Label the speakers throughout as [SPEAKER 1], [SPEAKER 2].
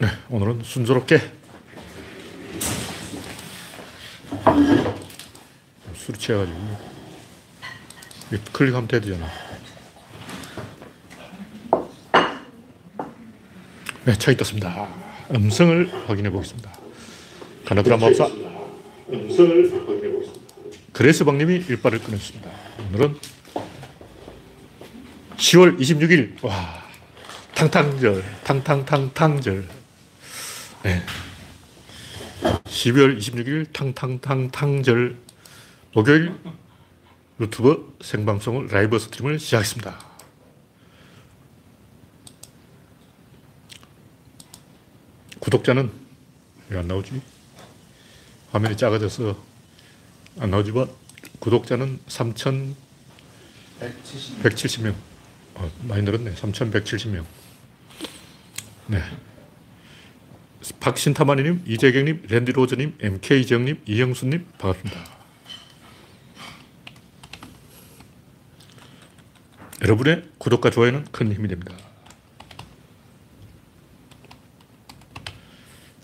[SPEAKER 1] 네, 오늘은 순조롭게 술 취해가지고 클릭하면 되잖아. 네, 차이 떴습니다. 음성을 확인해 보겠습니다. 가나드라 마법사 음성을 확인해 보겠습니다. 그레스 박님이 일발을 끊었습니다. 오늘은 10월 26일, 와, 탕탕절, 탕탕탕탕절. 네. 12월 26일 탕탕탕탕절 목요일 유튜브 생방송을 라이브 스트림을 시작했습니다. 구독자는 왜 안 나오지? 화면이 작아져서 안 나오지 뭐 구독자는 3,170명. 어, 많이 늘었네. 3,170명. 네. 박신타마니님, 이재경님, 랜디로즈님, MK정님, 이영수님, 반갑습니다. 여러분의 구독과 좋아요는 큰 힘이 됩니다.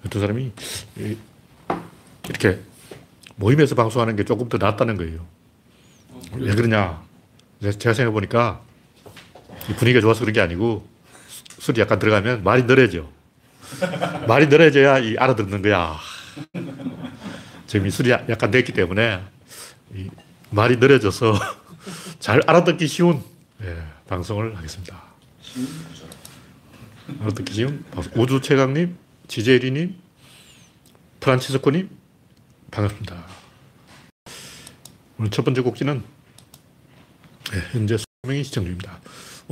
[SPEAKER 1] 어떤 사람이 이렇게 모임에서 방송하는 게 조금 더 낫다는 거예요. 왜 그러냐? 제가 생각해 보니까 분위기가 좋아서 그런 게 아니고 술이 약간 들어가면 말이 늘어져. 말이 늘어져야 이 알아듣는 거야. 지금 이 술이 약간 됐기 때문에 말이 늘어져서 잘 알아듣기 쉬운 예, 방송을 하겠습니다. 알아듣기 쉬운 우주 최강님, 지제리님, 프란치스코님 반갑습니다. 오늘 첫 번째 곡지는 예, 현재 수명이 시청 중입니다.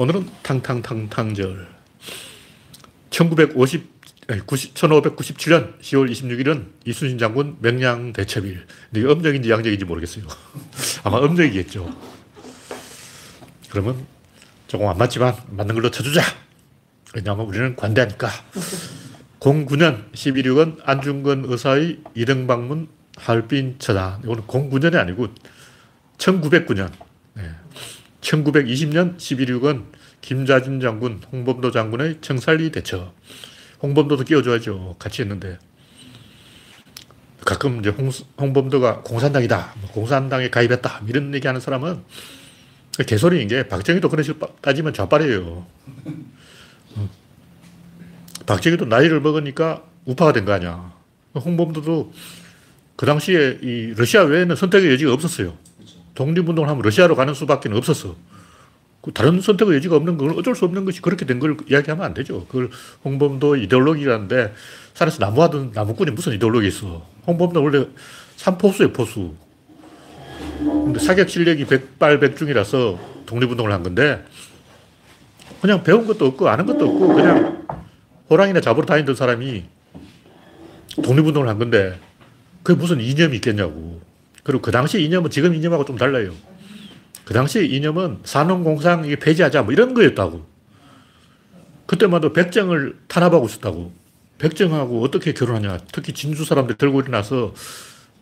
[SPEAKER 1] 오늘은 탕탕탕탕절 1950 1597년 10월 26일은 이순신 장군 명량 대첩일. 이게 음력인지 양력인지 모르겠어요. 아마 음력이겠죠. 그러면 조금 안 맞지만 맞는 걸로 쳐주자. 왜냐하면 우리는 관대하니까. 09년 11.6은 안중근 의사의 이등 방문 하얼빈 처다. 이거는 09년이 아니고 1909년. 네. 1920년 11.6은 김자진 장군, 홍범도 장군의 청살리 대처. 홍범도도 끼워줘야죠. 같이 했는데. 가끔 이제 홍, 홍범도가 공산당이다. 뭐 공산당에 가입했다. 이런 얘기 하는 사람은 개소리인 게 박정희도 그런 식으로 따지면 좌빨이에요. 박정희도 나이를 먹으니까 우파가 된 거 아니야. 홍범도도 그 당시에 이 러시아 외에는 선택의 여지가 없었어요. 독립운동을 하면 러시아로 가는 수밖에 없었어. 그 다른 선택의 여지가 없는 걸 어쩔 수 없는 것이 그렇게 된 걸 이야기하면 안 되죠. 그걸 홍범도 이데올로기라는데 산에서 나무하던 나무꾼이 무슨 이데올로기 있어. 홍범도 원래 삼포수예요, 포수. 근데 사격 실력이 백발백중이라서 독립운동을 한 건데 그냥 배운 것도 없고 아는 것도 없고 그냥 호랑이나 잡으러 다니던 사람이 독립운동을 한 건데 그게 무슨 이념이 있겠냐고. 그리고 그 당시 이념은 지금 이념하고 좀 달라요. 그 당시 이념은 산업공상 이 폐지하자 뭐 이런 거였다고. 그때만 도 백정을 탄압하고 있었다고. 백정하고 어떻게 결혼하냐. 특히 진주 사람들 들고 일어나서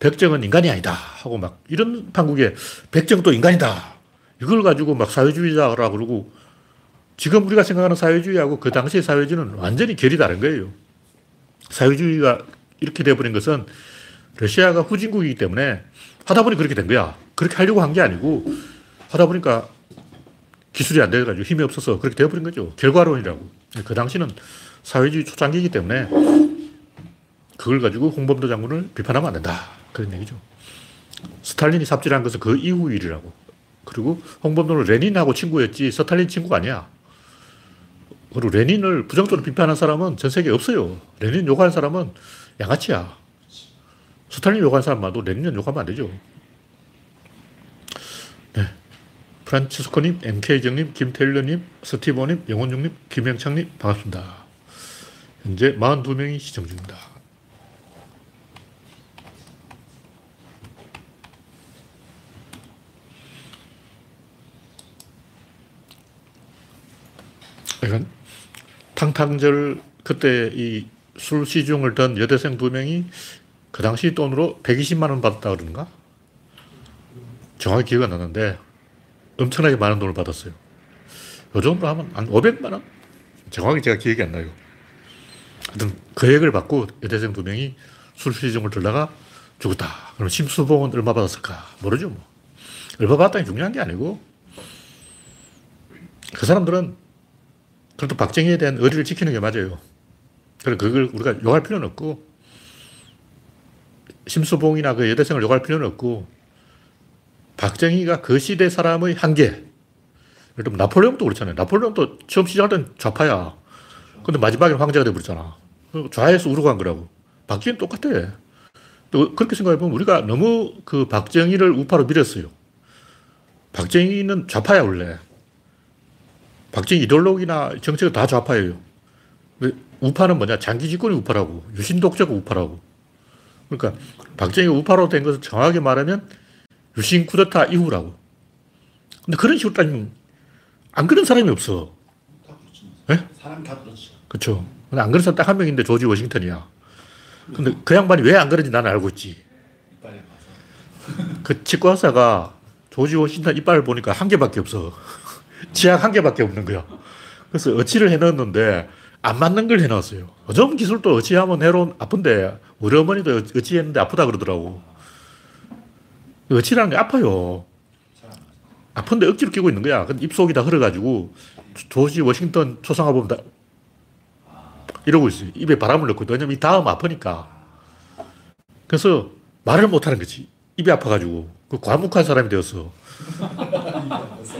[SPEAKER 1] 백정은 인간이 아니다 하고 막 이런 판국에 백정도 인간이다. 이걸 가지고 막 사회주의자라 그러고 지금 우리가 생각하는 사회주의하고 그 당시의 사회주의는 완전히 결이 다른 거예요. 사회주의가 이렇게 돼버린 것은 러시아가 후진국이기 때문에 하다 보니 그렇게 된 거야. 그렇게 하려고 한 게 아니고 하다 보니까 기술이 안 돼가지고 힘이 없어서 그렇게 되어버린 거죠. 결과론이라고. 그 당시는 사회주의 초창기이기 때문에 그걸 가지고 홍범도 장군을 비판하면 안 된다. 그런 얘기죠. 스탈린이 삽질한 것은 그 이후 일이라고. 그리고 홍범도는 레닌하고 친구였지 스탈린 친구가 아니야. 그리고 레닌을 부정적으로 비판한 사람은 전 세계에 없어요. 레닌 욕하는 사람은 양아치야. 스탈린 욕하는 사람 많아도 레닌은 욕하면 안 되죠. 네. 프란치스코님, MK정님, 김태일러님, 스티브님, 영원중님, 김영창님, 반갑습니다. 현재 42명이 시청 중입니다. 이건 탕탕절 그때 이 술 시중을 던 여대생 두 명이 그 당시 돈으로 120만 원 받았다 그러는가? 정확히 기억은 안 나는데 엄청나게 많은 돈을 받았어요. 요즘으로 하면 한 500만 원? 정확히 제가 기억이 안 나요. 하여튼 그 액을 받고 여대생 두 명이 술시중을 들다가 죽었다. 그럼 심수봉은 얼마 받았을까? 모르죠, 뭐. 얼마 받았다는 중요한 게 아니고 그 사람들은 그래도 박정희에 대한 의리를 지키는 게 맞아요. 그래 그걸 우리가 욕할 필요는 없고 심수봉이나 그 여대생을 욕할 필요는 없고 박정희가 그 시대 사람의 한계. 예를 들면 나폴레옹도 그렇잖아요. 나폴레옹도 처음 시작할 땐 좌파야. 근데 마지막에 황제가 돼버렸잖아. 좌에서 우로 간 거라고. 박정희는 똑같아. 또 그렇게 생각해보면 우리가 너무 그 박정희를 우파로 밀었어요. 박정희는 좌파야, 원래. 박정희 이데올로기나 정책은 다 좌파예요. 우파는 뭐냐? 장기 집권이 우파라고. 유신 독재가 우파라고. 그러니까 박정희가 우파로 된 것을 정확하게 말하면 유신 쿠데타 이후라고. 근데 그런 식으로 따지면 안 그런 사람이 없어.
[SPEAKER 2] 네? 사람 다 그렇죠.
[SPEAKER 1] 그렇죠. 근데 안 그런 사람 딱 한 명인데 조지 워싱턴이야. 근데 그 양반이 왜 안 그런지 나는 알고 있지. 그 치과 의사가 조지 워싱턴 이빨을 보니까 한 개밖에 없어. 치약 한 개밖에 없는 거야. 그래서 어치를 해넣었는데 안 맞는 걸 해놨어요. 요즘 기술도 어치하면 해로 아픈데 우리 어머니도 어치했는데 아프다 그러더라고. 어치라는 게 아파요. 아픈데 억지로 끼고 있는 거야. 근데 입속이 다 흐려가지고 조지 워싱턴 초상화 보면 다 이러고 있어요. 입에 바람을 넣고. 왜냐면 이 다음 아프니까. 그래서 말을 못 하는 거지. 입이 아파가지고. 그 과묵한 사람이 되었어.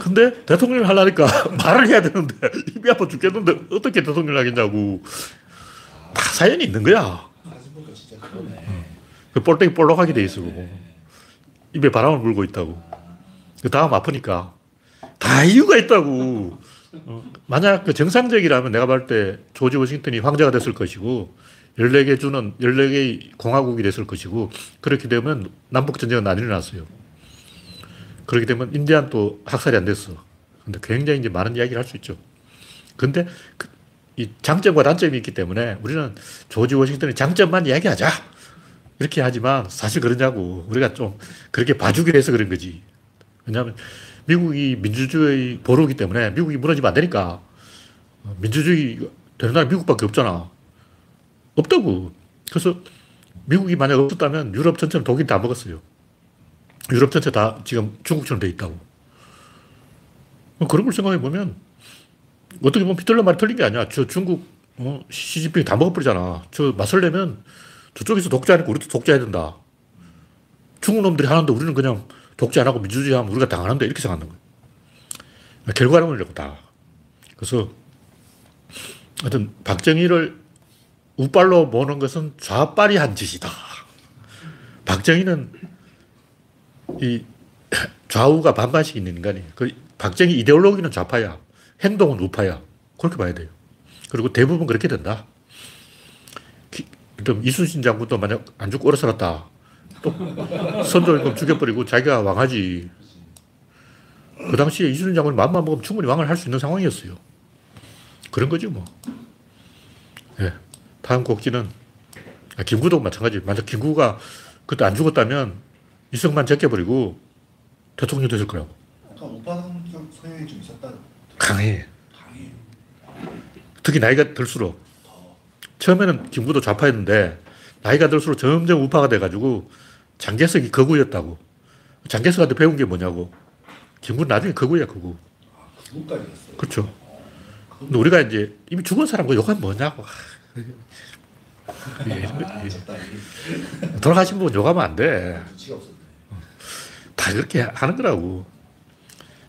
[SPEAKER 1] 근데 대통령을 하려니까 말을 해야 되는데 입이 아파 죽겠는데 어떻게 대통령을 하겠냐고. 다 사연이 있는 거야. 그 볼땡이 볼록하게 돼 있어. 입에 바람을 불고 있다고. 그 다음 아프니까. 다 이유가 있다고. 어, 만약 그 정상적이라면 내가 볼때 조지 워싱턴이 황제가 됐을 것이고 14개 주는 14개의 공화국이 됐을 것이고 그렇게 되면 남북전쟁은 안 일어났어요. 그렇게 되면 인디안도 학살이 안 됐어. 근데 굉장히 이제 많은 이야기를 할 수 있죠. 근데 그, 이 장점과 단점이 있기 때문에 우리는 조지 워싱턴의 장점만 이야기하자. 이렇게 하지만 사실 그러냐고. 우리가 좀 그렇게 봐주기로 해서 그런 거지. 왜냐하면 미국이 민주주의 보루기 때문에 미국이 무너지면 안 되니까. 민주주의 되는 나라 미국밖에 없잖아. 없다고. 그래서 미국이 만약 없었다면 유럽 전체는 독일 다 먹었어요. 유럽 전체 다 지금 중국처럼 돼 있다고. 그런 걸 생각해 보면 어떻게 보면 피틀러 말이 틀린 게 아니야. 저 중국 어, 시진핑 다 먹어버리잖아. 저 내면 저쪽에서 독재 하니까 우리도 독재해야 된다. 중국 놈들이 하는데 우리는 그냥 독재 안 하고 민주주의 하면 우리가 당하는데 이렇게 생각하는 거예요. 결과론이라고 다. 그래서 하여튼 박정희를 우빨로 모는 것은 좌빨이 한 짓이다. 박정희는 이 좌우가 반반씩 있는 인간이에요. 그 박정희 이데올로기는 좌파야. 행동은 우파야. 그렇게 봐야 돼요. 그리고 대부분 그렇게 된다. 그럼 이순신 장군도 만약 안 죽고 오래 살았다. 또 선조를 죽여버리고 자기가 왕하지. 그 당시에 이순신 장군이 마음만 먹으면 충분히 왕을 할 수 있는 상황이었어요. 그런 거지 뭐. 네. 다음 곡지는 아, 김구도 마찬가지. 만약 김구가 그때 안 죽었다면 이승만 제껴버리고 대통령 됐을 거라고.
[SPEAKER 2] 약간 오빠 성향이 좀 있었다.
[SPEAKER 1] 강해.
[SPEAKER 2] 강해.
[SPEAKER 1] 특히 나이가 들수록. 처음에는 김구도 좌파였는데 나이가 들수록 점점 우파가 돼가지고 장개석이 거구였다고. 장개석한테 배운 게 뭐냐고. 김구는 나중에 거구야, 거구.
[SPEAKER 2] 아, 그것까지 했어요.
[SPEAKER 1] 그렇죠. 근데 우리가 이제 이미 죽은 사람 그 욕하면 뭐냐고. 예,
[SPEAKER 2] 아. 이게
[SPEAKER 1] 돌아가신 분 욕하면 안 돼. 다 그렇게 하는 거라고.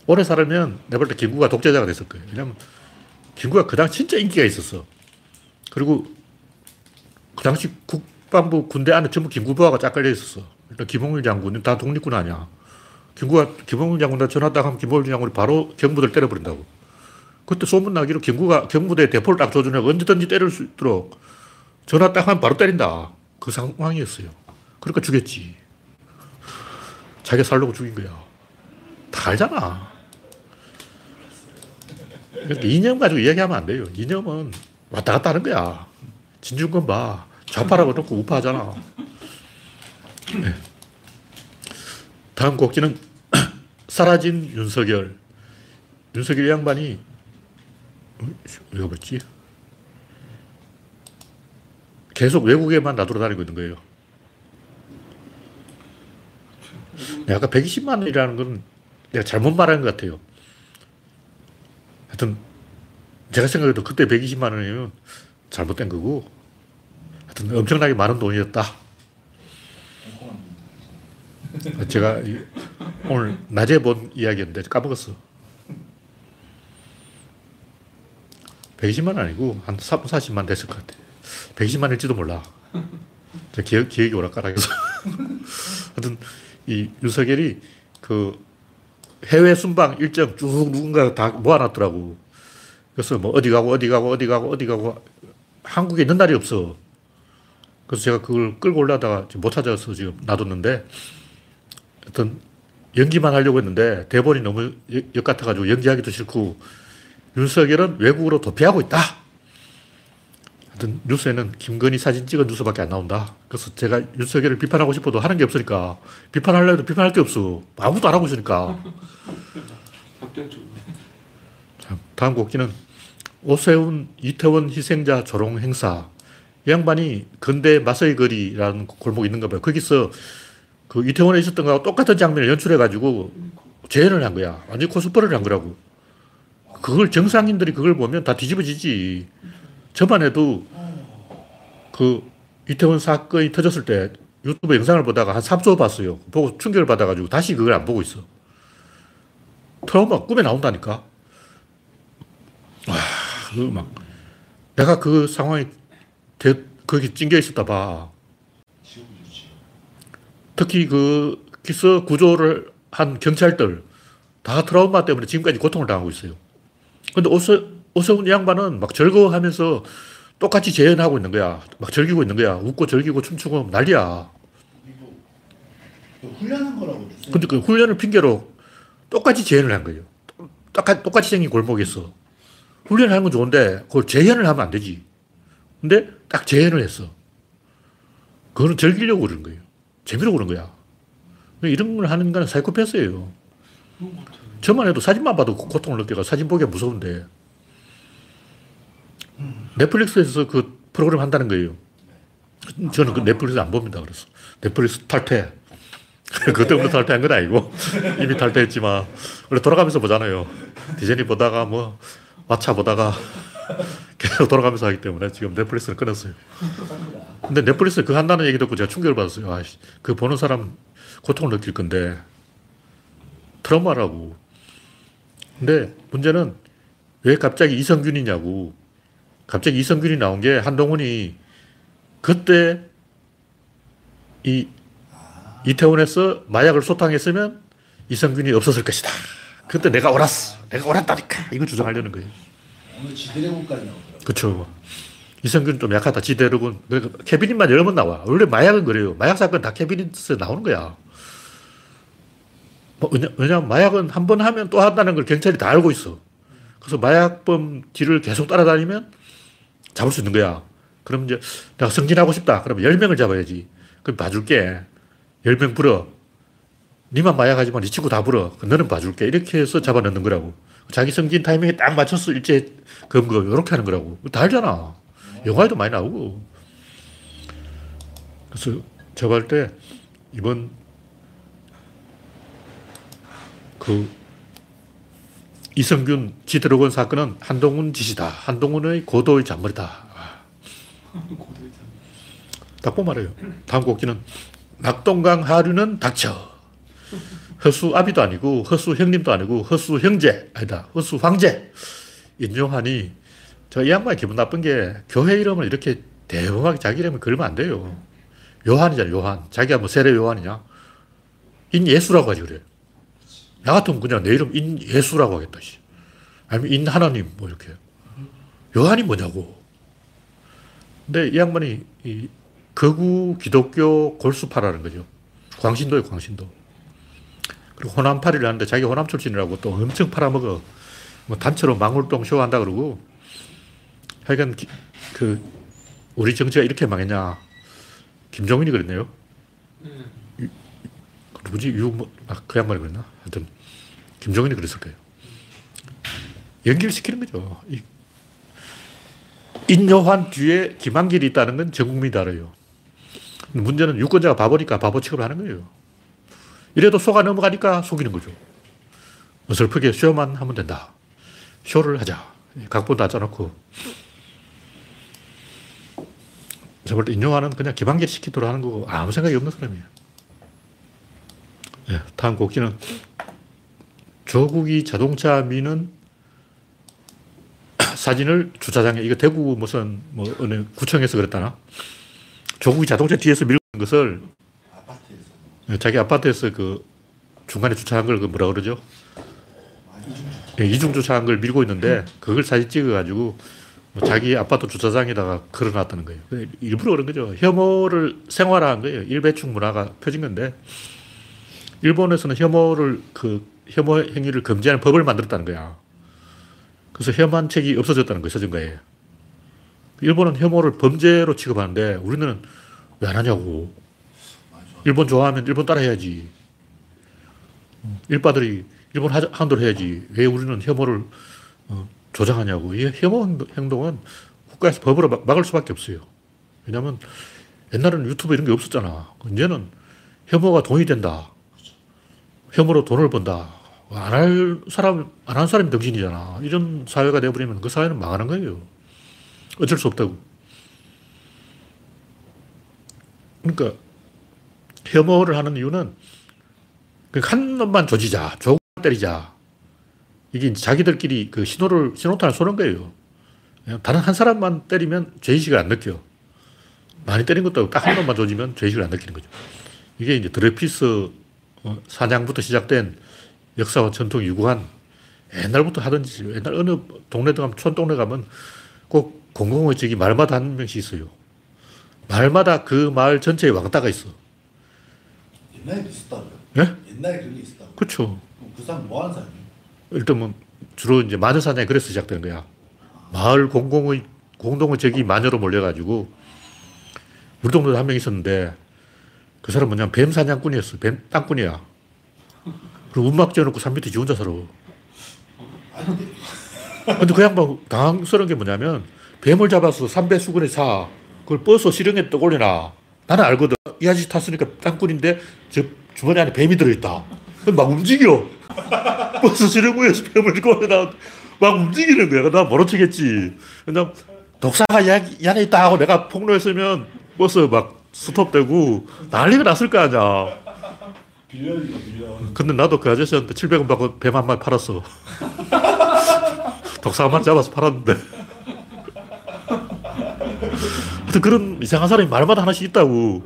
[SPEAKER 1] 오래 살면 내가 볼 때 김구가 독재자가 됐을 거예요. 왜냐면 김구가 그 당시 진짜 인기가 있었어. 그리고 그 당시 국방부 군대 안에 전부 김구 부하가 쫙 깔려 있었어. 일단 김홍일 장군은 다 독립군 아니야. 김구가 김홍일 장군한테 전화 딱 하면 김홍일 장군이 바로 경부대를 때려버린다고. 그때 소문나기로 김구가 경부대 대포를 딱 줘주냐 언제든지 때릴 수 있도록 전화 딱 하면 바로 때린다. 그 상황이었어요. 그러니까 죽였지. 자기가 살려고 죽인 거야. 다 알잖아. 그러니까 이념 가지고 이야기하면 안 돼요. 이념은 왔다 갔다 하는 거야. 진중권 봐. 좌파라고 놓고 우파하잖아. 네. 다음 곡지는 사라진 윤석열. 윤석열 양반이 이거 뭐지? 계속 외국에만 나돌아다니고 있는 거예요. 아까 120만 원이라는 건 내가 잘못 말한 것 같아요. 하여튼 제가 생각해도 그때 120만 원이면 잘못된 거고 하여튼 엄청나게 많은 돈이었다. 제가 이- 오늘 낮에 본 이야기였는데 까먹었어. 120만 원 아니고 한 3, 40만 됐을 것 같아. 120만 일지도 몰라. 저 기억, 기억이 오락가락해서. 하여튼 이 윤석열이 그 해외 순방 일정 쭉 누군가 다 모아놨더라고. 그래서 뭐 어디 가고 어디 가고 어디 가고 어디 가고 한국에 있는 날이 없어. 그래서 제가 그걸 끌고 올라다가 못 찾아서 지금 놔뒀는데 어떤 연기만 하려고 했는데 대본이 너무 역- 역 같아가지고 연기하기도 싫고 윤석열은 외국으로 도피하고 있다. 뉴스에는 김건희 사진 찍은 뉴스밖에 안 나온다. 그래서 제가 윤석열을 비판하고 싶어도 하는 게 없으니까 비판하려고 해도 비판할 게 없어. 아무도 안 하고 있으니까. 자, 다음 곡기는 오세훈 이태원 희생자 조롱 행사. 이 양반이 근대 마서의 거리라는 골목이 있는가 봐요. 거기서 그 이태원에 있었던 거하고 똑같은 장면을 연출해가지고 재현을 한 거야. 완전 코스프레를 한 거라고. 그걸 정상인들이 그걸 보면 다 뒤집어지지. 저만 해도 그 이태원 사건이 터졌을 때 유튜브 영상을 보다가 한 3초 봤어요. 보고 충격을 받아가지고 다시 그걸 안 보고 있어. 트라우마 꿈에 나온다니까. 와, 그 막, 내가 그 상황에 대, 거기 찡겨 있었다 봐. 특히 그 기서 구조를 한 경찰들 다 트라우마 때문에 지금까지 고통을 당하고 있어요. 근데 오세, 오세훈 이 양반은 막 즐거워하면서 똑같이 재현하고 있는 거야. 막 즐기고 있는 거야. 웃고 즐기고 춤추고 난리야.
[SPEAKER 2] 이거 훈련한 거라고.
[SPEAKER 1] 근데 그 훈련을 핑계로 똑같이 재현을 한 거예요. 똑같이, 똑같이 생긴 골목에서. 훈련하는 건 좋은데 그걸 재현을 하면 안 되지. 근데 딱 재현을 했어. 그거는 즐기려고 그러는 거예요. 재미로 그런 거야. 근데 이런 걸 하는 건 사이코패스예요. 저만 해도 사진만 봐도 고통을 느껴가 사진 보기가 무서운데. 넷플릭스에서 그 프로그램 한다는 거예요. 저는 그 넷플릭스 안 봅니다. 그래서 넷플릭스 탈퇴. 그때부터 탈퇴한 건 아니고 이미 탈퇴했지만 원래 돌아가면서 보잖아요. 디즈니 보다가 뭐 마차 보다가 계속 돌아가면서 하기 때문에 지금 넷플릭스를 끊었어요. 근데 넷플릭스 그 한다는 얘기 듣고 제가 충격을 받았어요. 아, 그 보는 사람 고통을 느낄 건데 트라우마라고. 근데 문제는 왜 갑자기 이성균이냐고. 갑자기 이성균이 나온 게 한동훈이 그때 이 이태원에서 마약을 소탕했으면 이성균이 없었을 것이다. 그때 내가 옳았어. 내가 옳았다니까. 이거 주장하려는 거예요.
[SPEAKER 2] 오늘 지드래곤까지 나오더라고.
[SPEAKER 1] 그렇죠. 이성균 좀 약하다. 지대로군. 그러니까 캐비닛만 여러 번 나와. 원래 마약은 그래요. 마약 사건 다 캐비닛에 나오는 거야. 뭐, 왜냐, 왜냐 면 마약은 한 번 하면 또 한다는 걸 경찰이 다 알고 있어. 그래서 마약범 뒤를 계속 따라다니면 잡을 수 있는 거야. 그럼 이제 내가 승진하고 싶다. 그러면 10명을 잡아야지. 그럼 봐줄게. 10명 불어. 니만 마약하지만 니 친구 다 불어. 너는 봐줄게. 이렇게 해서 잡아넣는 거라고. 자기 승진 타이밍에 딱 맞춰서 일제 검거 이렇게 하는 거라고. 다 알잖아. 영화에도 많이 나오고. 그래서 제가 할 때 이번 그 이성균 지드래곤 사건은 한동훈 짓이다. 한동훈의 고도의 잔머리다. 아. 딱 보면 알아요. 다음 곡기는 낙동강 하류는 닥쳐. 허수아비도 아니고 허수 형님도 아니고 허수 형제 아니다. 허수 황제. 인용하니 저 이 양반이 기분 나쁜 게 교회 이름을 이렇게 대범하게 자기 이름을 걸면 안 돼요. 요한이잖아, 요한. 자기가 뭐 세례 요한이냐? 인 예수라고 하지, 그래. 나 같으면 그냥 내 이름 인 예수라고 하겠다, 씨. 아니면 인 하나님, 뭐 이렇게. 요한이 뭐냐고. 근데 이 양반이 이 거구 기독교 골수파라는 거죠. 광신도예요, 광신도. 그리고 호남파리를 하는데 자기 호남 출신이라고 또 엄청 팔아먹어. 뭐 단체로 망울동 쇼 한다 그러고. 하여간 기- 그 우리 정치가 이렇게 망했냐. 김종인이 그랬네요. 누구지? 유, 뭐, 아, 그 양반이 그랬나? 하여튼, 김종인이 그랬을 거예요. 연기를 시키는 거죠. 이 인요한 뒤에 김한길이 있다는 건 전 국민이 다 알아요. 문제는 유권자가 바보니까 바보 취급을 하는 거예요. 이래도 속아 넘어가니까 속이는 거죠. 어설프게 쇼만 하면 된다. 쇼를 하자. 각본 다 짜놓고. 저걸 인용하는 그냥 기반길 시키도록 하는 거고 아무 생각이 없는 사람이에요. 네, 다음 곡지는 조국이 자동차 미는 사진을 주차장에 이거 대구 무슨 뭐 어느 구청에서 그랬다나 조국이 자동차 뒤에서 밀고 있는 것을
[SPEAKER 2] 아파트에서
[SPEAKER 1] 네, 자기 아파트에서 그 중간에 주차한 걸 그 뭐라 그러죠? 예, 이중 주차한 걸 밀고 있는데 그걸 사진 찍어가지고 뭐 자기 아파트 주차장에다가 걸어놨다는 거예요. 일부러 그런 거죠. 혐오를 생활화한 거예요. 일배충 문화가 펴진 건데 일본에서는 혐오를 그 혐오 행위를 금지하는 법을 만들었다는 거야. 그래서 혐한 책이 없어졌다는 거예요. 서점가에. 일본은 혐오를 범죄로 취급하는데 우리는 왜 안 하냐고. 일본 좋아하면 일본 따라 해야지. 일바들이 일본 하- 하는 대로 해야지. 왜 우리는 혐오를 어, 조장하냐고. 이 혐오 행동- 행동은 국가에서 법으로 막- 막을 수밖에 없어요. 왜냐하면 옛날에는 유튜브 이런 게 없었잖아. 이제는 혐오가 돈이 된다. 혐오로 돈을 번다. 안 할 사람, 안 한 사람이 정신이잖아. 이런 사회가 되어버리면 그 사회는 망하는 거예요. 어쩔 수 없다고. 그러니까 혐오를 하는 이유는 그한 놈만 조지자, 조금 때리자. 이게 자기들끼리 그 신호를, 신호탄을 쏘는 거예요. 다른 한 사람만 때리면 죄의식을 안 느껴. 많이 때린 것도 딱 한 놈만 조지면 죄의식을 안 느끼는 거죠. 이게 이제 드레피스 어, 사냥부터 시작된 역사와 전통이 유구한 옛날부터 하던 짓이에요. 옛날 어느 동네 가면, 촌동네 가면 꼭 공공의적이 말마다 한 명씩 있어요. 말마다 그 마을 전체에 왕따가 있어.
[SPEAKER 2] 옛날에 있었다고요?
[SPEAKER 1] 예?
[SPEAKER 2] 옛날에 그런 게 있었다고. 그럼 그 사람 뭐 하는 사람이에요?
[SPEAKER 1] 일단 뭐 주로 이제 마녀 사냥이 그래서 시작된 거야. 마을 공공의 공동의 적이 마녀로 몰려가지고 우리 동네도 한 명 있었는데 그 사람 뭐냐면 뱀 사냥꾼이었어. 뱀 땅꾼이야. 그리고 운막 지어놓고 산 밑에 지 혼자 살아.
[SPEAKER 2] 근데
[SPEAKER 1] 그 양반 당황스러운 게 뭐냐면 뱀을 잡아서 삼배 수건에 사. 그걸 버서 시령에 떠올려놔. 나는 알거든. 이 아저씨 탔으니까 땅꾼인데 저 주머니 안에 뱀이 들어있다. 막 움직여. 버스 시령구에서 뱀을 꺼내놔. 막 움직이는 거야. 나 모른 척했지. 그냥 독사가 이 안- 이 안에 있다 하고 내가 폭로했으면 버스 막 스톱되고 난리가 났을 거 아니야.
[SPEAKER 2] 빌려.
[SPEAKER 1] 근데 나도 그 아저씨한테 700원 받고 뱀 한 마리 팔았어. 독사 한 마리 잡아서 팔았는데. 하여튼 그런 이상한 사람이 말마다 하나씩 있다고.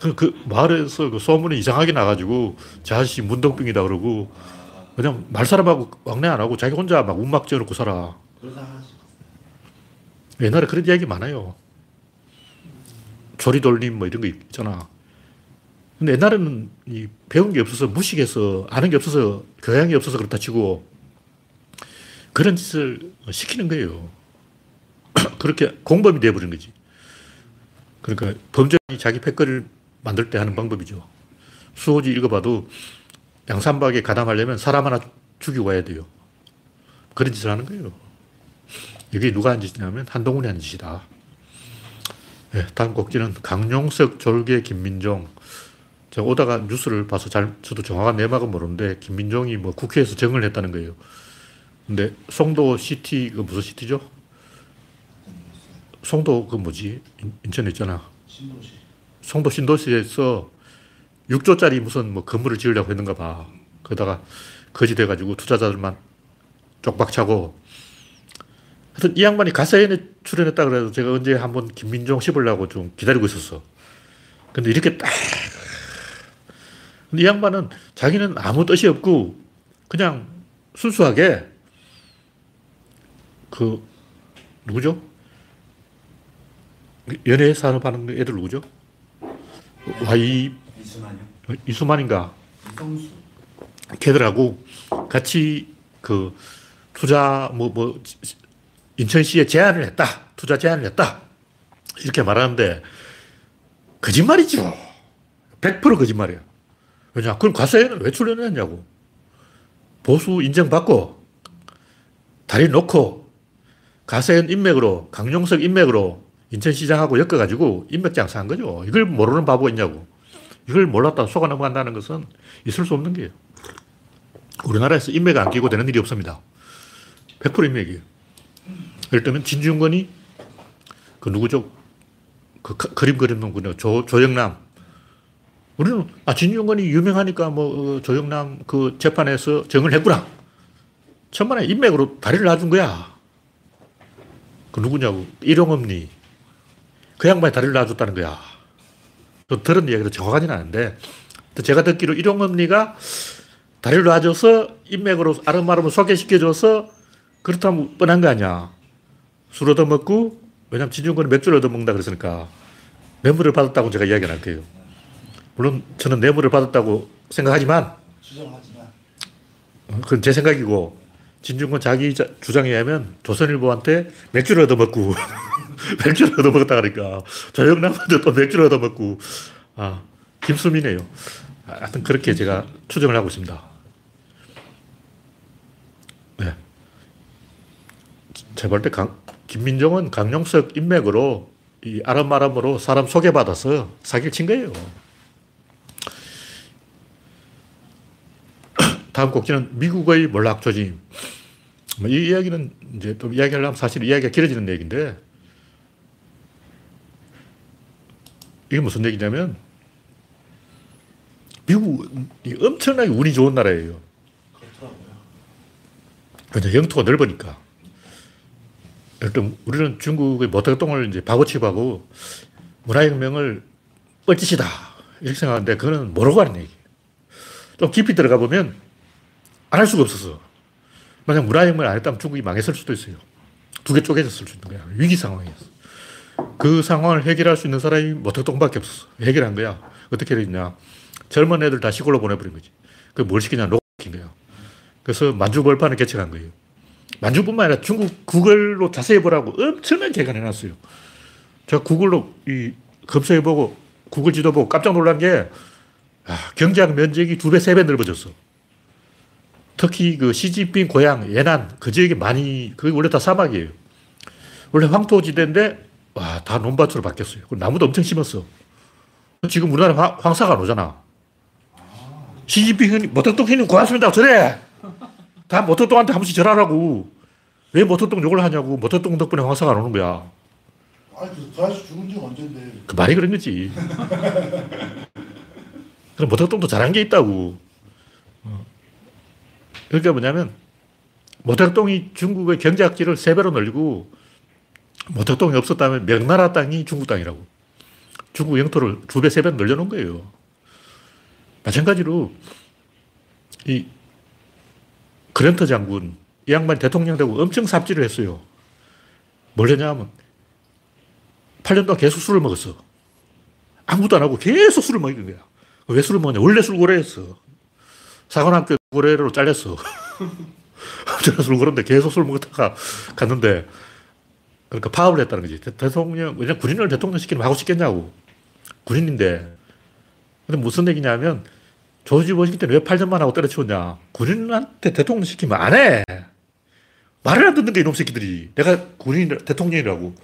[SPEAKER 1] 그, 그 마을에서 그 소문이 이상하게 나가지고 저 아저씨 문동병이다 그러고 그냥 말 사람하고 왕래 안 하고 자기 혼자 막 운막 지어놓고 살아. 옛날에 그런 이야기 많아요. 조리돌림 뭐 이런 거 있잖아. 근데 옛날에는 이 배운 게 없어서 무식해서 아는 게 없어서 교양이 없어서 그렇다 치고 그런 짓을 시키는 거예요. 그렇게 공범이 돼버린 거지. 그러니까 범죄이 자기 패거리를 만들 때 하는 방법이죠. 수호지 읽어봐도 양산박에 가담하려면 사람 하나 죽이고 와야 돼요. 그런 짓을 하는 거예요. 이게 누가 한 짓이냐면 한동훈이 한 짓이다. 네, 다음 곡지는 강용석, 졸개, 김민종. 제가 오다가 뉴스를 봐서 잘, 저도 정확한 내막은 모르는데, 김민종이 뭐 국회에서 정을 했다는 거예요. 근데 송도 시티, 그 무슨 시티죠? 송도 그 뭐지? 인- 인천에 있잖아.
[SPEAKER 2] 신도시.
[SPEAKER 1] 송도 신도시에서 6조짜리 무슨 뭐 건물을 지으려고 했는가 봐. 그러다가 거지 돼가지고 투자자들만 쪽박 차고. 하여튼 이 양반이 가사연에 출연했다 그래서 제가 언제 한번 김민종 씹으려고 좀 기다리고 있었어. 근데 이렇게 딱. 근데 이 양반은 자기는 아무 뜻이 없고 그냥 순수하게 그 누구죠? 연예 산업하는 애들 누구죠? 와이
[SPEAKER 2] 이순환이요?
[SPEAKER 1] 이수만인가
[SPEAKER 2] 이성수.
[SPEAKER 1] 걔들하고 같이 그 투자 뭐뭐 인천시에 제안을 했다 투자 제안을 했다 이렇게 말하는데 거짓말이죠 100% 거짓말이야 왜냐 그럼 가사에는 왜 출연했냐고 보수 인정받고 다리 놓고 가세현 인맥으로, 강용석 인맥으로 인천시장하고 엮어가지고 인맥 장사한 거죠. 이걸 모르는 바보가 있냐고. 이걸 몰랐다 속아 넘어간다는 것은 있을 수 없는 게요. 우리나라에서 인맥 안 끼고 되는 일이 없습니다. 100% 인맥이에요. 예를 들면 진중권이 그 누구죠? 그 그- 그림 그리는 분이요. 조, 조영남. 우리는, 아, 진중권이 유명하니까 뭐, 어, 조영남 그 재판에서 정을 했구나. 천만에 인맥으로 다리를 놔준 거야. 그 누구냐고. 일용엄니. 그 양반이 다리를 놔줬다는 거야. 또 들은 이야기도 정확하지는 않은데, 또 제가 듣기로 일용엄니가 다리를 놔줘서 인맥으로 아름아름 소개시켜줘서 그렇다면 뻔한 거 아니야. 술 얻어먹고, 왜냐면 진중권이 맥주를 얻어먹는다 그랬으니까 뇌물을 받았다고 제가 이야기 안 할게요. 물론 저는 뇌물을 받았다고 생각하지만
[SPEAKER 2] 주장하지만
[SPEAKER 1] 어, 그건 제 생각이고 진중권 자기 자- 주장에 의하면 조선일보한테 맥주를 얻어먹고 맥주를 얻어먹었다 그러니까 조영남한테 또 맥주를 얻어먹고 아 김수미네요. 아, 하여튼 그렇게 제가 추정을 하고 있습니다. 네. 제가 볼때 김민정은 강용석 인맥으로 이 아람아람으로 사람 소개받아서 사기를 친 거예요. 다음 곡지는 미국의 몰락 조짐. 뭐이 이야기는 이제 또 이야기하려면 사실 이야기가 길어지는 얘기인데, 이게 무슨 얘기냐면, 미국이 엄청나게 운이 좋은 나라예요. 근데 영토가 넓으니까. 일단 우리는 중국의 모택동을 이제 바고치하고 문화혁명을 뻘짓이다. 이렇게 생각하는데 그거는 모르고 하는 얘기. 좀 깊이 들어가 보면 안 할 수가 없었어. 만약 문화혁명을 안 했다면 중국이 망했을 수도 있어요. 두 개 쪼개졌을 수 있는 거야. 위기 상황이었어. 그 상황을 해결할 수 있는 사람이 모택동밖에 없었어. 해결한 거야. 어떻게 됐냐. 젊은 애들 다 시골로 보내버린 거지. 그 뭘 시키냐. 녹 시킨 거야. 그래서 만주벌판을 개척한 거예요. 만주뿐만 아니라 중국 구글로 자세히 보라고 엄청나게 개간 해놨어요. 제가 구글로 이 검색해보고 구글 지도 보고 깜짝 놀란 게 아, 경제학 면적이 두 배, 세 배 넓어졌어. 특히 그 시진핑 고향 예난 그 지역이 많이 그게 원래 다 사막이에요. 원래 황토지대인데 와, 다 논밭으로 바뀌었어요. 나무도 엄청 심었어. 지금 우리나라 황, 황사가 안 오잖아. 시진핑은 모택동희는 고맙습니다. 저래. 다 모택동한테 한 번씩 절하라고. 왜 모택동 욕을 하냐고. 모택동 덕분에 황사가 안 오는 거야.
[SPEAKER 2] 아니 그, 그 아저씨 죽은 지 언젠데
[SPEAKER 1] 그 말이 그런 거지. 그럼 모택동도 잘한 게 있다고. 어. 그러니까 뭐냐면, 모택동이 중국의 경제학지를 세 배로 늘리고, 모택동이 없었다면 명나라 땅이 중국 땅이라고. 중국 영토를 두 배, 세 배 늘려놓은 거예요. 마찬가지로, 이, 그랜터 장군, 이 양반이 대통령 되고 엄청 삽질을 했어요. 뭘 했냐면, 8년 동안 계속 술을 먹었어. 아무것도 안 하고 계속 술을 먹인 거야. 왜 술을 먹냐? 원래 술고래였어. 사관학교 고래로 잘렸어. 저는 술고래인데 계속 술 먹다가 갔는데, 그러니까 파업을 했다는 거지. 대, 통령 왜냐 군인을 대통령 시키면 하고 싶겠냐고. 군인인데. 근데 무슨 얘기냐면, 조지 워싱턴 왜 8년만 하고 때려치웠냐. 군인한테 대통령 시키면 안 해. 말을 안 듣는 게 이놈 새끼들이. 내가 군인, 대통령이라고.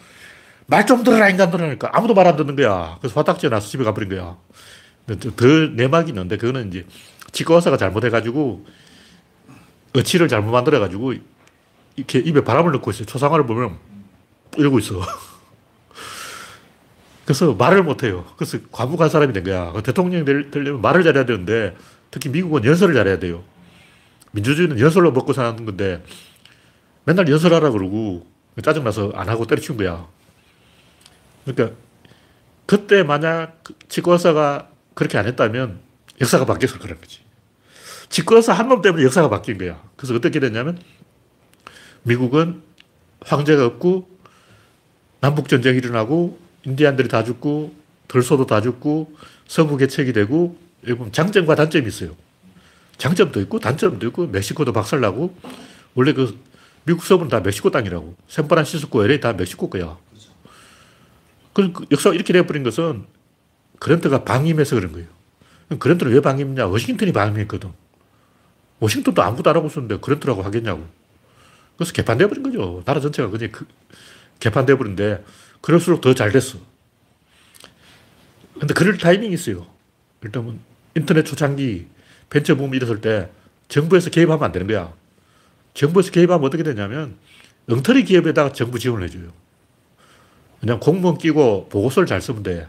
[SPEAKER 1] 말 좀 들어라, 인간들으니까 아무도 말 안 듣는 거야. 그래서 화딱지에 나서 집에 가버린 거야. 더 내막이 있는데, 그거는 이제 치과 의사가 잘못해가지고, 어치를 잘못 만들어가지고, 이렇게 입에 바람을 넣고 있어요. 초상화를 보면 이러고 있어. 그래서 말을 못해요. 그래서 과묵한 사람이 된 거야. 대통령이 될- 되려면 말을 잘해야 되는데, 특히 미국은 연설을 잘해야 돼요. 민주주의는 연설로 먹고 사는 건데, 맨날 연설하라 그러고, 짜증나서 안 하고 때려치운 거야. 그러니까 그때 만약 치과의사가 그렇게 안 했다면 역사가 바뀌었을 거라는 거지. 치과의사 한 놈 때문에 역사가 바뀐 거야. 그래서 어떻게 됐냐면 미국은 황제가 없고 남북전쟁이 일어나고 인디안들이 다 죽고 들소도 다 죽고 서부 개척이 되고 여기 보면 장점과 단점이 있어요. 장점도 있고 단점도 있고 멕시코도 박살나고 원래 그 미국 서부는 다 멕시코 땅이라고. 샌프란시스코, LA 다 멕시코 거야. 그 역사가 이렇게 되어버린 것은 그랜트가 방임해서 그런 거예요. 그랜트는 왜 방임했냐? 워싱턴이 방임했거든. 워싱턴도 아무것도 안 하고 있었는데 그랜트라고 하겠냐고. 그래서 개판돼 버린 거죠. 나라 전체가 그냥 그, 개판돼 버린데 그럴수록 더 잘 됐어. 근데 그럴 타이밍이 있어요. 일단은 인터넷 초창기 벤처붐 일었을 때 정부에서 개입하면 안 되는 거야. 정부에서 개입하면 어떻게 되냐면 엉터리 기업에다가 정부 지원을 해줘요. 그냥 공무원 끼고 보고서를 잘 쓰면 돼.